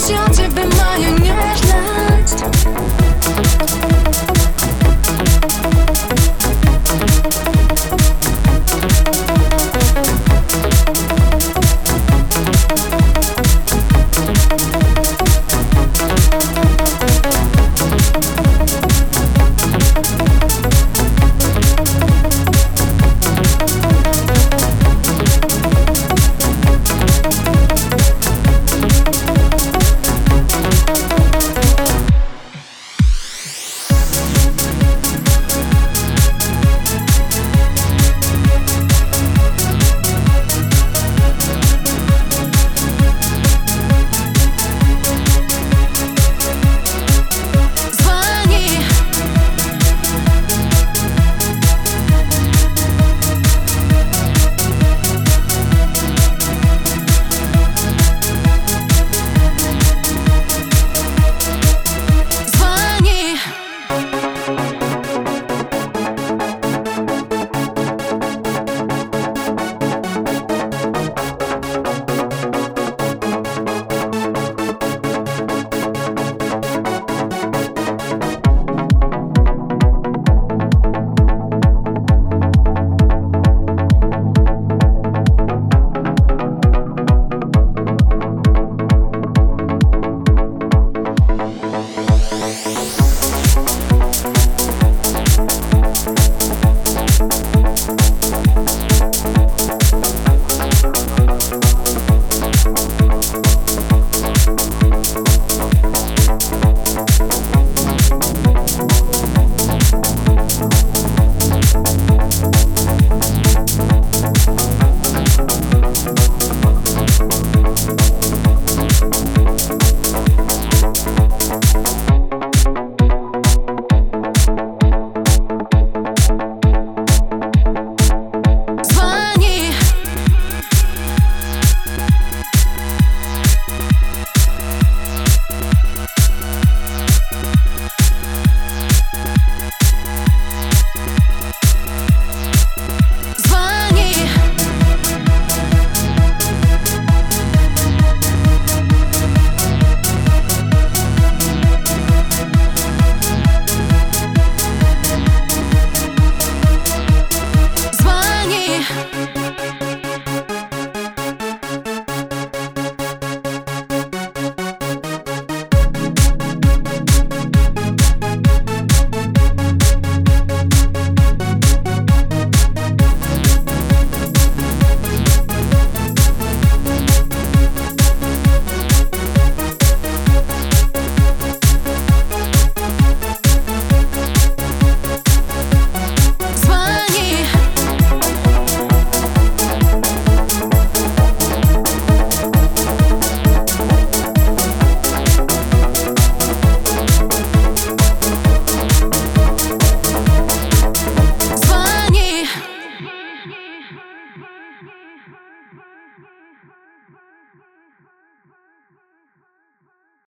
все тебе мое